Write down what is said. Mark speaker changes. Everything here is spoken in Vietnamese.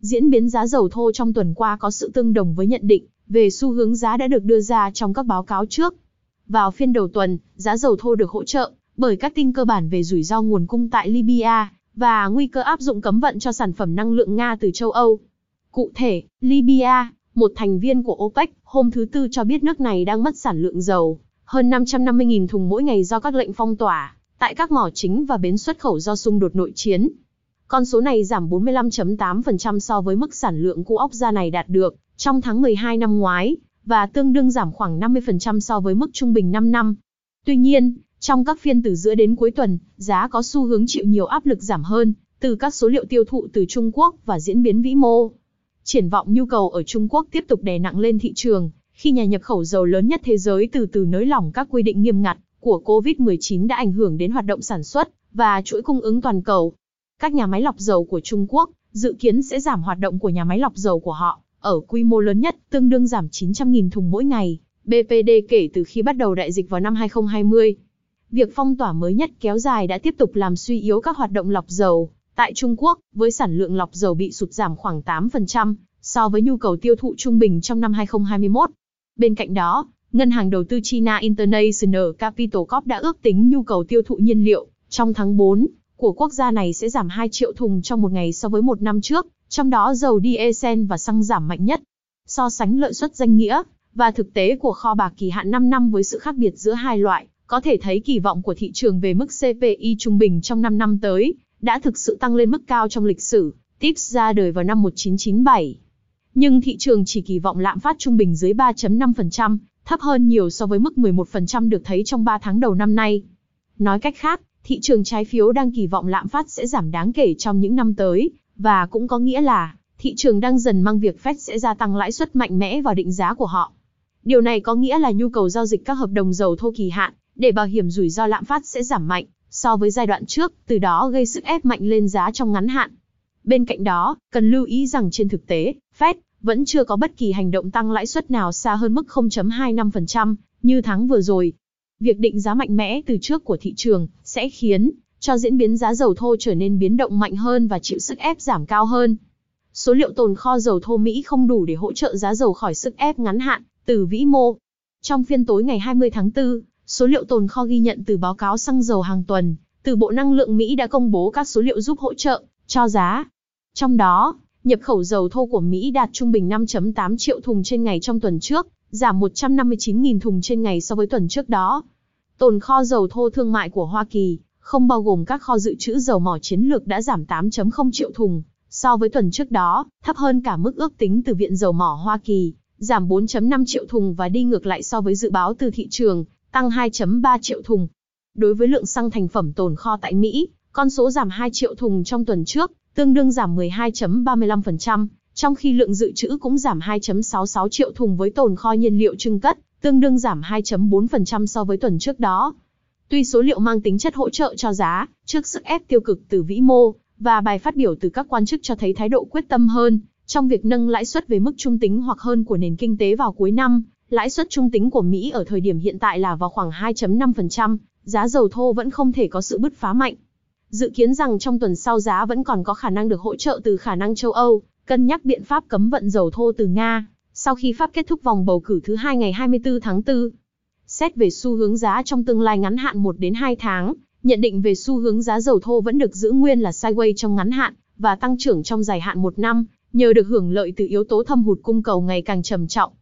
Speaker 1: diễn biến giá dầu thô trong tuần qua có sự tương đồng với nhận định về xu hướng giá đã được đưa ra trong các báo cáo trước. Vào phiên đầu tuần, giá dầu thô được hỗ trợ bởi các tin cơ bản về rủi ro nguồn cung tại Libya và nguy cơ áp dụng cấm vận cho sản phẩm năng lượng Nga từ châu Âu. Cụ thể, Libya, một thành viên của OPEC, hôm thứ Tư cho biết nước này đang mất sản lượng dầu, hơn 550.000 thùng mỗi ngày do các lệnh phong tỏa, tại các mỏ chính và bến xuất khẩu do xung đột nội chiến. Con số này giảm 45.8% so với mức sản lượng của ốc da này đạt được trong tháng 12 năm ngoái, và tương đương giảm khoảng 50% so với mức trung bình 5 năm. Tuy nhiên, trong các phiên từ giữa đến cuối tuần, giá có xu hướng chịu nhiều áp lực giảm hơn, từ các số liệu tiêu thụ từ Trung Quốc và diễn biến vĩ mô. Triển vọng nhu cầu ở Trung Quốc tiếp tục đè nặng lên thị trường, khi nhà nhập khẩu dầu lớn nhất thế giới từ từ nới lỏng các quy định nghiêm ngặt của COVID-19 đã ảnh hưởng đến hoạt động sản xuất và chuỗi cung ứng toàn cầu. Các nhà máy lọc dầu của Trung Quốc dự kiến sẽ giảm hoạt động của nhà máy lọc dầu của họ ở quy mô lớn nhất, tương đương giảm 900.000 thùng mỗi ngày, BPD kể từ khi bắt đầu đại dịch vào năm 2020. Việc phong tỏa mới nhất kéo dài đã tiếp tục làm suy yếu các hoạt động lọc dầu tại Trung Quốc, với sản lượng lọc dầu bị sụt giảm khoảng 8% so với nhu cầu tiêu thụ trung bình trong năm 2021. Bên cạnh đó, Ngân hàng đầu tư China International Capital Corp đã ước tính nhu cầu tiêu thụ nhiên liệu trong tháng 4 của quốc gia này sẽ giảm 2 triệu thùng trong một ngày so với một năm trước, trong đó dầu diesel và xăng giảm mạnh nhất. So sánh lợi suất danh nghĩa và thực tế của kho bạc kỳ hạn 5 năm với sự khác biệt giữa hai loại, có thể thấy kỳ vọng của thị trường về mức CPI trung bình trong 5 năm tới đã thực sự tăng lên mức cao trong lịch sử, TIPS ra đời vào năm 1997. Nhưng thị trường chỉ kỳ vọng lạm phát trung bình dưới 3.5%, thấp hơn nhiều so với mức 11% được thấy trong 3 tháng đầu năm nay. Nói cách khác, thị trường trái phiếu đang kỳ vọng lạm phát sẽ giảm đáng kể trong những năm tới, và cũng có nghĩa là, thị trường đang dần mang việc Fed sẽ gia tăng lãi suất mạnh mẽ vào định giá của họ. Điều này có nghĩa là nhu cầu giao dịch các hợp đồng dầu thô kỳ hạn, để bảo hiểm rủi ro lạm phát sẽ giảm mạnh, so với giai đoạn trước, từ đó gây sức ép mạnh lên giá trong ngắn hạn. Bên cạnh đó, cần lưu ý rằng trên thực tế, Fed vẫn chưa có bất kỳ hành động tăng lãi suất nào xa hơn mức 0.25% như tháng vừa rồi. Việc định giá mạnh mẽ từ trước của thị trường sẽ khiến cho diễn biến giá dầu thô trở nên biến động mạnh hơn và chịu sức ép giảm cao hơn. Số liệu tồn kho dầu thô Mỹ không đủ để hỗ trợ giá dầu khỏi sức ép ngắn hạn từ vĩ mô. Trong phiên tối ngày 20 tháng 4, số liệu tồn kho ghi nhận từ báo cáo xăng dầu hàng tuần từ Bộ Năng lượng Mỹ đã công bố các số liệu giúp hỗ trợ cho giá. Trong đó, nhập khẩu dầu thô của Mỹ đạt trung bình 5.8 triệu thùng trên ngày trong tuần trước, giảm 159.000 thùng trên ngày so với tuần trước đó. Tồn kho dầu thô thương mại của Hoa Kỳ, không bao gồm các kho dự trữ dầu mỏ chiến lược đã giảm 8.0 triệu thùng so với tuần trước đó, thấp hơn cả mức ước tính từ Viện Dầu mỏ Hoa Kỳ, giảm 4.5 triệu thùng và đi ngược lại so với dự báo từ thị trường, tăng 2.3 triệu thùng. Đối với lượng xăng thành phẩm tồn kho tại Mỹ, con số giảm 2 triệu thùng trong tuần trước, tương đương giảm 12.35%, trong khi lượng dự trữ cũng giảm 2.66 triệu thùng với tồn kho nhiên liệu trưng cất, tương đương giảm 2.4% so với tuần trước đó. Tuy số liệu mang tính chất hỗ trợ cho giá, trước sức ép tiêu cực từ vĩ mô, và bài phát biểu từ các quan chức cho thấy thái độ quyết tâm hơn, trong việc nâng lãi suất về mức trung tính hoặc hơn của nền kinh tế vào cuối năm, lãi suất trung tính của Mỹ ở thời điểm hiện tại là vào khoảng 2.5%, giá dầu thô vẫn không thể có sự bứt phá mạnh. Dự kiến rằng trong tuần sau giá vẫn còn có khả năng được hỗ trợ từ khả năng châu Âu, cân nhắc biện pháp cấm vận dầu thô từ Nga, sau khi Pháp kết thúc vòng bầu cử thứ hai ngày 24 tháng 4. Xét về xu hướng giá trong tương lai ngắn hạn 1 đến 2 tháng, nhận định về xu hướng giá dầu thô vẫn được giữ nguyên là sideways trong ngắn hạn và tăng trưởng trong dài hạn 1 năm, nhờ được hưởng lợi từ yếu tố thâm hụt cung cầu ngày càng trầm trọng.